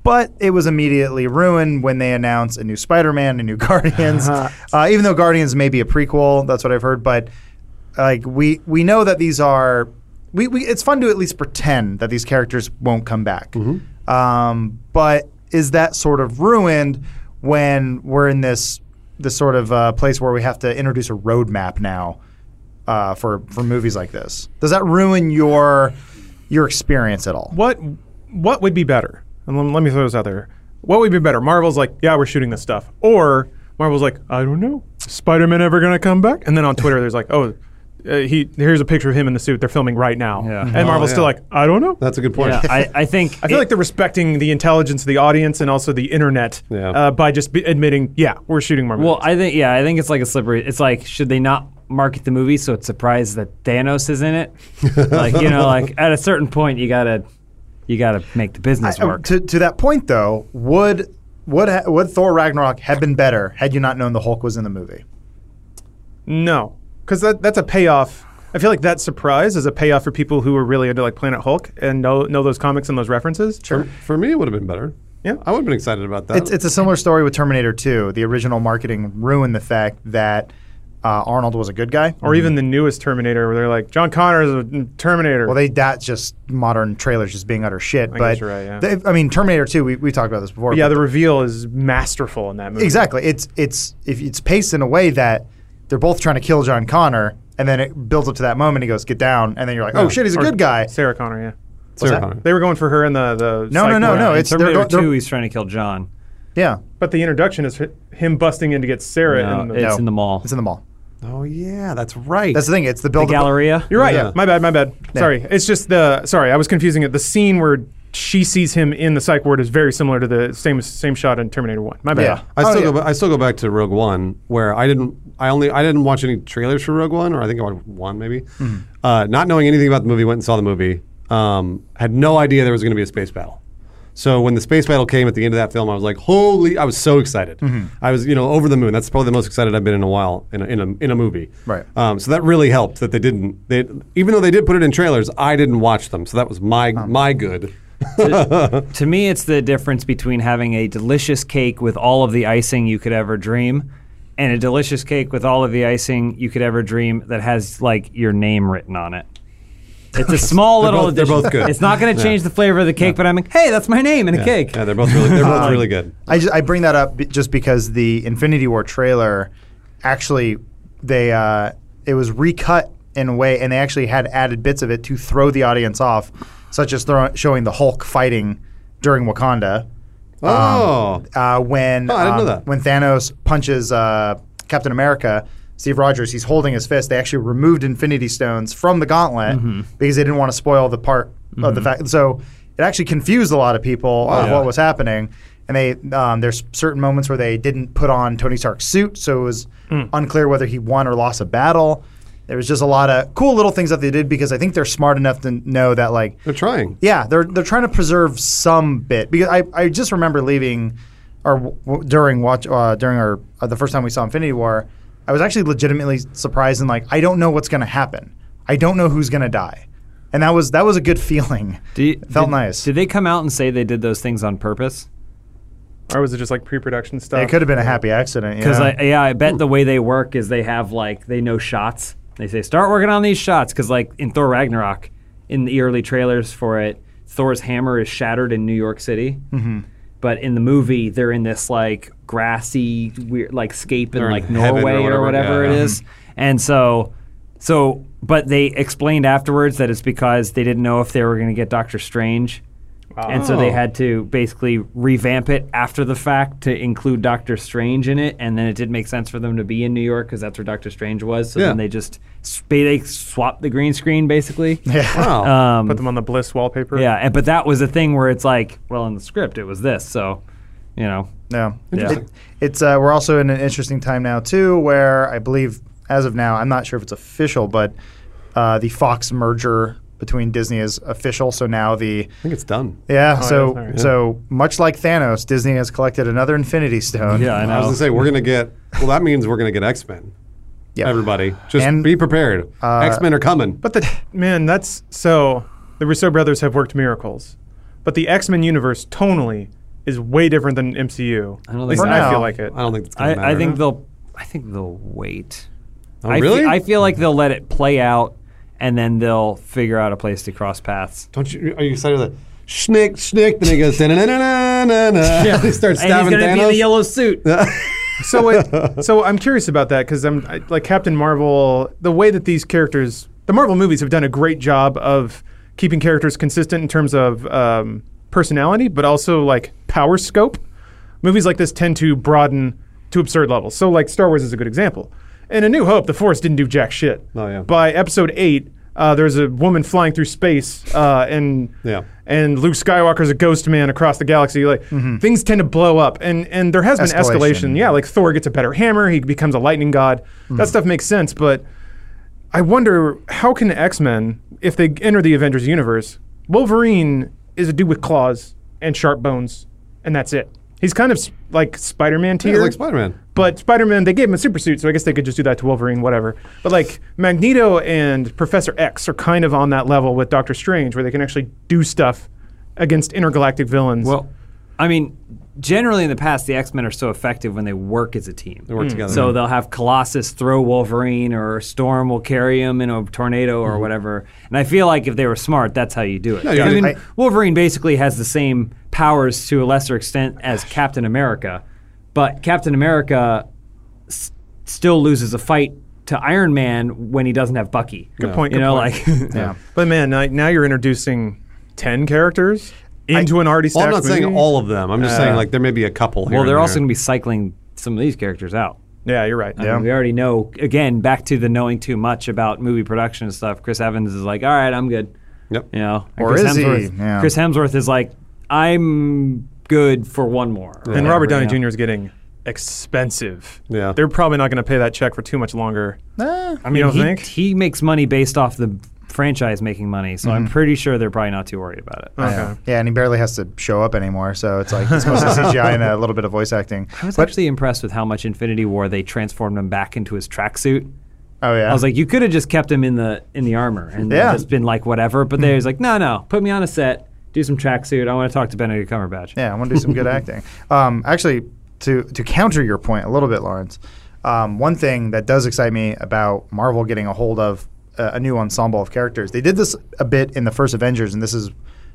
But it was immediately ruined when they announced a new Spider-Man, a new Guardians. uh, even though Guardians may be a prequel, that's what I've heard. But like we we know that these are we, we it's fun to at least pretend that these characters won't come back. Um, but is that sort of ruined when we're in this this sort of uh, place where we have to introduce a roadmap now uh, for for movies like this? Does that ruin your your experience at all? What what would be better? And let, let me throw this out there. What would be better? Marvel's like, yeah, we're shooting this stuff, or Marvel's like, I don't know, Spider-Man ever gonna come back? And then on Twitter, there's like, oh, uh, he here's a picture of him in the suit. They're filming right now, Yeah. and Oh, Marvel's still like, I don't know. That's a good point. Yeah, I, I think I feel it- like they're respecting the intelligence of the audience and also the internet Yeah. uh, by just be admitting, yeah, we're shooting Marvel. Well. I think yeah, I think it's like a slippery. It's like should they not market the movie so it's surprised that Thanos is in it? like you know, like at a certain point you gotta you gotta make the business I- um, work. to, to that point, though, would would ha- would Thor Ragnarok have been better had you not known the Hulk was in the movie? no, because that that's a payoff. I feel like that surprise is a payoff for people who are really into like Planet Hulk and know know those comics and those references. For, for me, it would have been better. Yeah. I would have been excited about that. It's, it's a similar story with Terminator 2. The original marketing ruined the fact that uh, Arnold was a good guy. Or even the newest Terminator, where they're like, John Connor is a Terminator. Well, they that's just modern trailers just being utter shit. I but guess you're right, yeah. they- I mean, Terminator 2. We, we talked about this before. yeah, but the reveal is masterful in that movie. exactly. It's it's if it's paced in a way that they're both trying to kill John Connor, and then it builds up to that moment. He goes, "Get down," and then you're like, "Oh Yeah. shit, he's a Or good guy." Sarah Connor, yeah. Sarah that? Connor. They were going for her in the the. No, no, no, no, In it's- they're Terminator go- they're- Two. He's trying to kill John. Yeah, But the introduction is him busting in to get Sarah. No, in the, it's No. in the mall. it's in the mall. Oh yeah, that's right. That's the thing. It's the the build. Galleria. You're right. Yeah. My bad. My bad. Sorry. It's just the. Sorry, I was confusing it. The scene where she sees him in the psych ward is very similar to the same same shot in Terminator One. My bad. Yeah. I Oh, still yeah. go. Ba- I still go back to Rogue One, where I didn't. I only. I didn't watch any trailers for Rogue One, or I think I watched one maybe. Mm-hmm. Uh, not knowing anything about the movie, went and saw the movie. Um, had no idea there was going to be a space battle. So when the space battle came at the end of that film, I was like, "Holy!" I was so excited. Mm-hmm. I was, you know, over the moon. That's probably the most excited I've been in a while in a in a, in a movie. Right. Um, so that really helped that they didn't. They even though they did put it in trailers, I didn't watch them. So that was my my good. to me, it's the difference between having a delicious cake with all of the icing you could ever dream, and a delicious cake with all of the icing you could ever dream that has like your name written on it. It's a small They're little. both- they're addition. both good. It's not going to change the flavor of the cake, but I'm like, hey, that's my name in a cake. Yeah, they're both really. They're both really good. I just I bring that up be- just because the Infinity War trailer actually they uh, it was recut in a way, and they actually had added bits of it to throw the audience off, such as throw, showing the Hulk fighting during Wakanda. Oh. uh, when Oh, I didn't know um, that. when Thanos punches uh, Captain America, Steve Rogers, he's holding his fist. They actually removed Infinity Stones from the gauntlet Mm-hmm. because they didn't want to spoil the part of the fact. So it actually confused a lot of people of what was happening. And they um, there's certain moments where they didn't put on Tony Stark's suit, so it was Mm. unclear whether he won or lost a battle. There was just a lot of cool little things that they did because I think they're smart enough to know that like They're trying. yeah, they're they're trying to preserve some bit because I, I just remember leaving or w- during watch uh, during our uh, the first time we saw Infinity War, I was actually legitimately surprised and like I don't know what's going to happen. I don't know who's going to die. And that was that was a good feeling. Do you- felt did- nice. Did they come out and say they did those things on purpose? Or was it just like pre-production stuff? it could have been a happy accident. Because yeah. I, yeah, I bet the way they work is they have like they know shots. They say start working on these shots because like in Thor Ragnarok, in the early trailers for it, Thor's hammer is shattered in New York City. Mm-hmm. But in the movie, they're in this like grassy, weird like scape in They're like heaven or Norway or whatever, whatever, yeah, it is. And so, so, but they explained afterwards that it's because they didn't know if they were going to get Doctor Strange. And so they Oh. had to basically revamp it after the fact to include Doctor Strange in it, and then it did make sense for them to be in New York because that's where Doctor Strange was. So Yeah. then they just they swapped the green screen basically. yeah. Wow. Um, Put them on the Bliss wallpaper. yeah, and, but that was a thing where it's like, well, in the script it was this, so you know, No. Interesting. It- it's uh, we're also in an interesting time now too, where I believe as of now, I'm not sure if it's official, but uh, the Fox merger between Disney is official. So now the I think it's done. yeah, Oh, so yeah, sorry. so much like Thanos, Disney has collected another Infinity Stone. Yeah, I I was gonna say we're gonna get. Well, that means we're gonna get X Men. Yeah. Everybody, just And, be prepared. uh, X Men are coming. But the man, that's so. The Russo brothers have worked miracles, but the X Men universe tonally is way different than MCU. I don't At think least so. I For feel like it. I don't think it's gonna I, matter. I think they'll I think they'll wait. Oh, I fe- really? I feel like they'll let it play out, and then they'll figure out a place to cross paths. Don't you? Are you excited? That schnick schnick. Then he goes. na na na na na. Yeah. he starts And he's stabbing gonna Thanos. be in the yellow suit. so it, so I'm curious about that because I'm I, like Captain Marvel. The way that these characters, the Marvel movies have done a great job of keeping characters consistent in terms of um, personality, but also like power scope. Movies like this tend to broaden to absurd levels. So like Star Wars is a good example. In A New Hope, the Force didn't do jack shit. Oh, yeah. By Episode Eight. Uh, there's a woman flying through space, uh, and Yeah. and Luke Skywalker's a ghost man across the galaxy. Like things tend to blow up, and and there has been Escalation. escalation. Yeah, like Thor gets a better hammer, he becomes a lightning god. That stuff makes sense, but I wonder how can X Men, if they enter the Avengers universe, Wolverine is a dude with claws and sharp bones, and that's it. He's kind of like Spider Man Yeah, tier, like Spider Man. but Spider Man they gave him a super suit, so I guess they could just do that to Wolverine, whatever. But like Magneto and Professor X are kind of on that level with Doctor Strange, where they can actually do stuff against intergalactic villains. Well, I mean, generally in the past, the X Men are so effective when they work as a team. They work mm. together. So they'll have Colossus throw Wolverine, or Storm will carry him in a tornado or mm-hmm. whatever. And I feel like if they were smart, that's how you do it. Yeah, you I gotta- mean, I- Wolverine basically has the same powers to a lesser extent as Captain America, but Captain America s- still loses a fight to Iron Man when he doesn't have Bucky. good point. You good know, point. like Yeah. But man, now, now you're introducing ten characters into an already Well, I'm not saying all of them. I'm just Uh, saying like there may be a couple. Here well, and they're also going to be cycling some of these characters out. Yeah, you're right. I mean, we already know. Again, back to the knowing too much about movie production and stuff. Chris Evans is like, "All right, I'm good. Yep. You know, Or Chris is he? Hemsworth, Yeah. Chris Hemsworth is like, I'm good for one more. or And Robert Downey you know? Jr. is getting expensive. Yeah. They're probably not going to pay that check for too much longer. Eh, I mean, don't he, think? he makes money based off the franchise making money, so I'm pretty sure they're probably not too worried about it. Okay. yeah. yeah, and he barely has to show up anymore, so it's like it's mostly CGI and a little bit of voice acting. I was But- actually impressed with how much Infinity War they transformed him back into his tracksuit. oh yeah, I was like, you could have just kept him in the in the armor and Yeah. just been like whatever. But they was like, no, no, put me on a set, do some tracksuit. I want to talk to Benedict Cumberbatch. Yeah, I want to do some good acting. Um, actually, to to counter your point a little bit, Lawrence, um, one thing that does excite me about Marvel getting a hold of a, a new ensemble of characters, they did this a bit in the first Avengers, and this is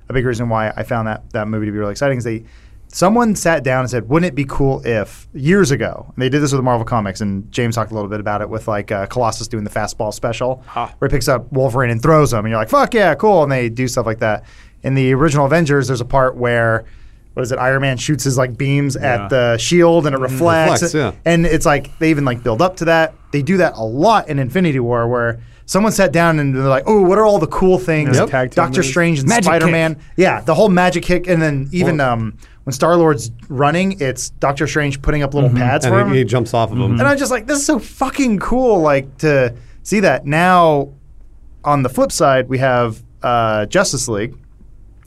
a big reason why I found that that movie to be really exciting. Is they someone sat down and said, "Wouldn't it be cool if years ago?" And they did this with the Marvel Comics, and James talked a little bit about it with like uh, Colossus doing the fastball special, where he picks up Wolverine and throws him, and you're like, "Fuck yeah, cool!" And they do stuff like that. In the original Avengers, there's a part where what is it? Iron Man shoots his like beams Yeah. at the shield and it reflects. Reflects, yeah. And it's like they even like build up to that. They do that a lot in Infinity War where someone sat down and they're like, "Oh, what are all the cool things?" Yep. Tag team Doctor moves. Strange and Magic Spider Man. Yeah, the whole magic kick, and then even Well- um, when Star Lord's running, it's Doctor Strange putting up little pads for And him. he, he jumps off of him. And I'm just like, this is so fucking cool, like to see that. Now, on the flip side, we have uh, Justice League,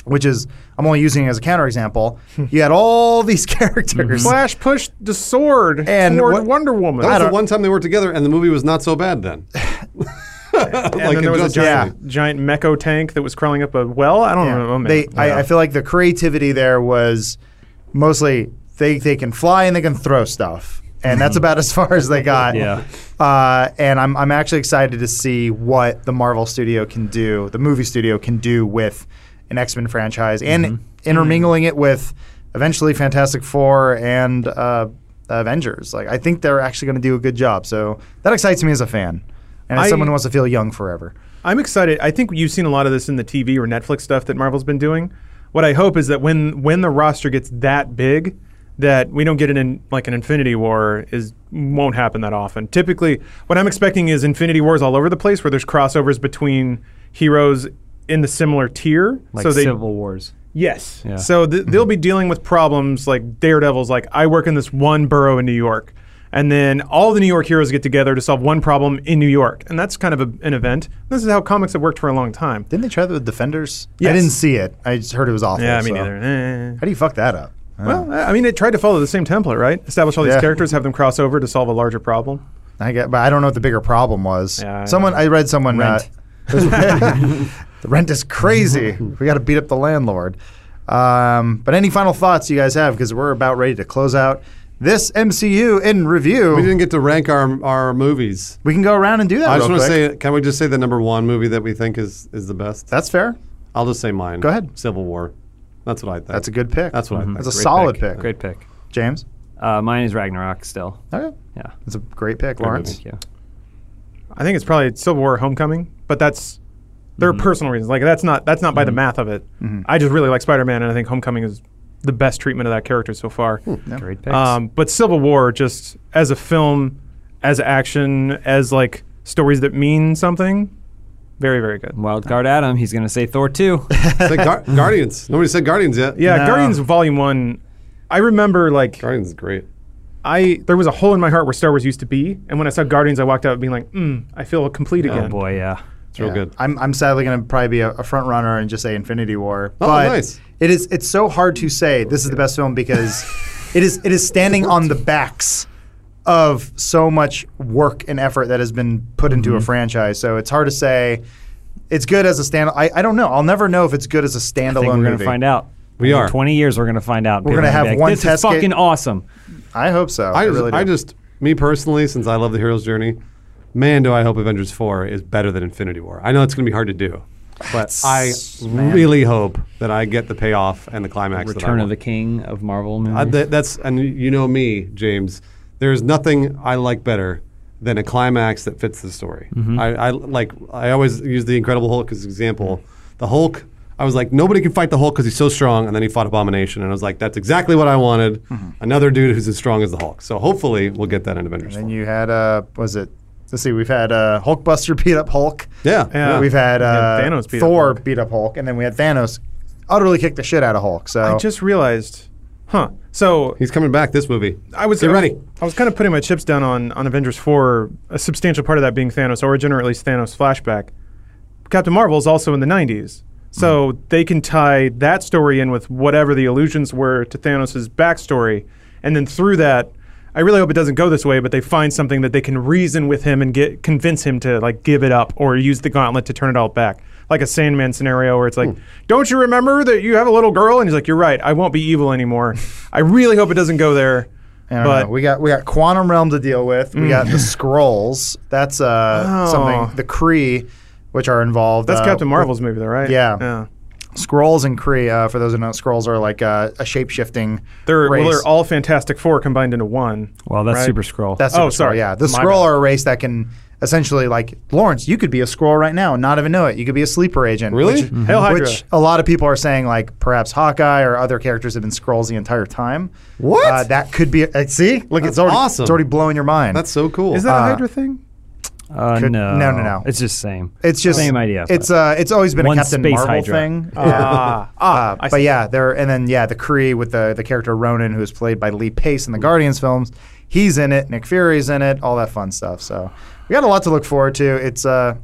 which is I'm only using it as a counterexample. you had all these characters. Flash pushed the sword And toward what- Wonder Woman. That was the one time they were together, and the movie was not so bad then. and like then there was a giant, League. giant mecho tank that was crawling up a well. I don't Yeah. know. They, I, I feel like the creativity there was mostly they they can fly and they can throw stuff, and that's about as far as they got. Yeah. Uh, and I'm I'm actually excited to see what the Marvel studio can do, the movie studio can do with an X Men franchise, and intermingling it with eventually Fantastic Four and uh, Avengers. Like I think they're actually going to do a good job. So that excites me as a fan, and I- someone who wants to feel young forever. I'm excited. I think you've seen a lot of this in the TV or Netflix stuff that Marvel's been doing. What I hope is that when when the roster gets that big, that we don't get it in like an Infinity War is won't happen that often. Typically, what I'm expecting is Infinity Wars all over the place where there's crossovers between heroes in the similar tier. Like so they Civil Wars. Yes. Yeah. So th- they'll be dealing with problems like Daredevil's like I work in this one borough in New York. And then all the New York heroes get together to solve one problem in New York. And that's kind of a, an event. This is how comics have worked for a long time. Didn't they try that with Defenders? I didn't see it. I just heard it was awful. Yeah, me so. neither. Eh. How do you fuck that up? Well, I mean, it tried to follow the same template, right? Establish all these Yeah. characters, have them cross over to solve a larger problem. I get, but I don't know what the bigger problem was. Yeah, I someone. I read someone. Rent. Uh, the rent is crazy. we got to beat up the landlord. Um, but any final thoughts you guys have? Because we're about ready to close out this MCU in review. We didn't get to rank our our movies. We can go around and do that. I just want to say, can we just say the number one movie that we think is is the best? that's fair. I'll just say mine. Go ahead. Civil War. That's what I think. That's a good pick. That's what I think. That's a Great solid pick. Great pick. James. Uh, mine is Ragnarok still. Okay, Yeah. that's a great pick, Good Lawrence. movie. Thank you. I think it's probably Civil War Homecoming, but that's there are mm-hmm. personal reasons. Like that's not that's not by the mm-hmm. math of it. Mm-hmm. I just really like Spider-Man and I think Homecoming is the best treatment of that character so far. Great picks. Um, but Civil War, just as a film, as action, as like stories that mean something, very, very good. Wild Card Adam. He's gonna say Thor two. Say Gar- Guardians. Nobody said Guardians yet. Yeah, No. Guardians Volume One. I remember like Guardians is great. I there was a hole in my heart where Star Wars used to be, and when I saw Guardians, I walked out being like, mm, I feel complete oh again. boy, yeah. It's real good. I'm, I'm sadly going to probably be a, a front runner and just say Infinity War. Oh, but nice. It is it's so hard to say this is the best film because it is it is standing on the backs of so much work and effort that has been put into Mm-hmm. a franchise. So it's hard to say it's good as a stand. I, I don't know. I'll never know if it's good as a standalone I think we're gonna find out. We In are. Twenty years, we're gonna find out. We're gonna have like, one This test is kit- fucking awesome. I hope so. I, I just, really do. I just, me personally, since I love the hero's journey, man, do I hope Avengers Four is better than Infinity War. I know it's going to be hard to do, but I Man. really hope that I get the payoff and the climax. that Return of the King of Marvel movies. Uh, that, that's and you know me, James. There's nothing I like better than a climax that fits the story. Mm-hmm. I, I like. I always use the Incredible Hulk as an example. The Hulk. I was like, nobody can fight the Hulk because he's so strong, and then he fought Abomination, and I was like, that's exactly what I wanted. Mm-hmm. Another dude who's as strong as the Hulk. So hopefully, we'll get that in Avengers. And 4. you had uh was it let's see, we've had uh, Hulkbuster beat up Hulk. Yeah. Yeah. We've had Yeah, uh, Thanos beat up Thor Hulk. beat up Hulk, and then we had Thanos utterly kick the shit out of Hulk. So I just realized, huh? So He's coming back this movie. I was Get ready. I was kind of putting my chips down on on Avengers four. A substantial part of that being Thanos origin, or at least Thanos flashback. Captain Marvel is also in the '90s, so Hmm. they can tie that story in with whatever the allusions were to Thanos' backstory, and then through that. I really hope it doesn't go this way, but they find something that they can reason with him and get convince him to like give it up or use the gauntlet to turn it all back, like a Sandman scenario where it's like, "Don't you remember that you have a little girl?" And he's like, "You're right. I won't be evil anymore." I really hope it doesn't go there. I don't but know. we got we got quantum realm to deal with. We got the Skrulls. That's uh Oh. something. The Kree, which are involved. That's uh, Captain Marvel's movie, though, right? Yeah. Yeah. Skrulls and Kree. Uh, for those who know, Skrulls are like uh, a shape shifting. They're race. well, they're all Fantastic Four combined into one. Well, that's right? Super-Skrull. That's Oh, Super-Skrull, sorry. Yeah, the My Skrull bad. are a race that can essentially like Lawrence. You could be a Skrull right now and not even know it. You could be a sleeper agent. Really? Which, Hail Hydra. which a lot of people are saying like perhaps Hawkeye or other characters have been Skrulls the entire time. What? Uh, that could be. Uh, see, look, That's it's already awesome. it's already blowing your mind. That's so cool. Is that a Hydra thing? Uh, could- no, no, no, no. It's just same. It's just same idea. It's uh, it's always been One a Captain space Marvel Hydra. thing. Ah, ah, Uh, I but yeah, there and then yeah, the Kree with the the character Ronan, who is played by Lee Pace in the Guardians films. He's in it. Nick Fury's in it. All that fun stuff. So we got a lot to look forward to. It's uh,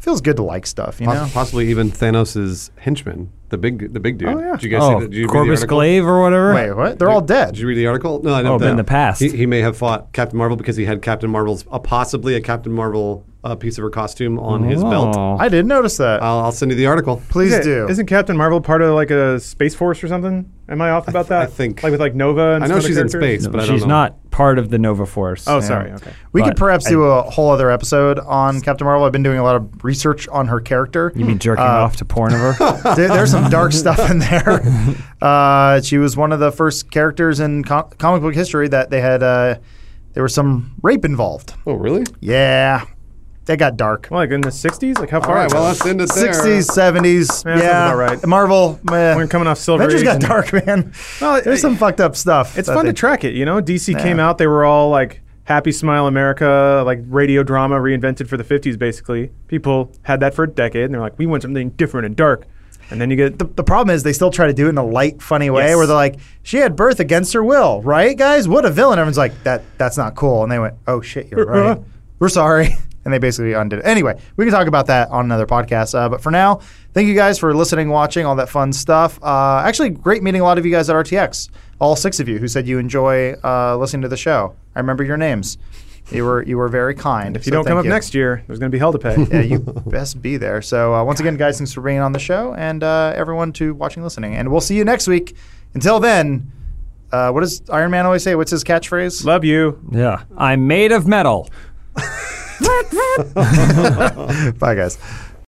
feels good to like stuff. You know. Possibly even Thanos' henchman, the big, the big dude. Oh, yeah. Did you guys oh, see that? Did you read the Corvus article? Glaive or whatever. Wait, what? They're all dead. Did you read the article? No, I know. Oh, but in the past. he, he may have fought Captain Marvel because he had Captain Marvel's, uh, possibly a Captain Marvel uh, piece of her costume on his belt. Oh. I didn't notice that. I'll, I'll send you the article. Please Yeah, do. Isn't Captain Marvel part of like a space force or something? Am I off about that? I think- like with like Nova. And I some know other she's in characters? space, but I don't She's know. not part of the Nova Force. Oh, Yeah. sorry. Okay. we could but perhaps I- do a whole other episode on Captain Marvel. I've been doing a lot of research on her character. You mean jerking Uh, off to porn of her? There- there's some dark stuff in there. Uh, she was one of the first characters in co- comic book history that they had. Uh, there was some rape involved. Oh, really? Yeah, they got dark. Well, like in the '60s. Like how far? right, well, ago? let's end it there. 60s, 70s. Yeah, that Yeah, about right. Marvel. meh. We're coming off Silver Avengers Age got and- dark, man. Well, There's it- some fucked up stuff. It's that fun they- to track it. You know, DC Yeah. came out. They were all like Happy Smile America, like radio drama reinvented for the '50s. Basically, people had that for a decade, and they're like, we want something different and dark. And then you get The, the problem is they still try to do it in a light, funny way Yes. where they're like, she had birth against her will, right, guys? What a villain. Everyone's like, that that's not cool. And they went, oh, shit, you're right. We're sorry. And they basically undid it. Anyway, we can talk about that on another podcast. Uh, but for now, thank you guys for listening, watching, all that fun stuff. Uh, actually, great meeting a lot of you guys at RTX. All six of you who said you enjoy uh, listening to the show. I remember your names. You were you were very kind. if you don't come up next year, there's going to be hell to pay. yeah, you best be there. So uh, once again, guys, thanks for being on the show, and uh, everyone to watching, listening, and we'll see you next week. Until then, uh, what does Iron Man always say? What's his catchphrase? Love you. yeah. I'm made of metal. Bye, guys.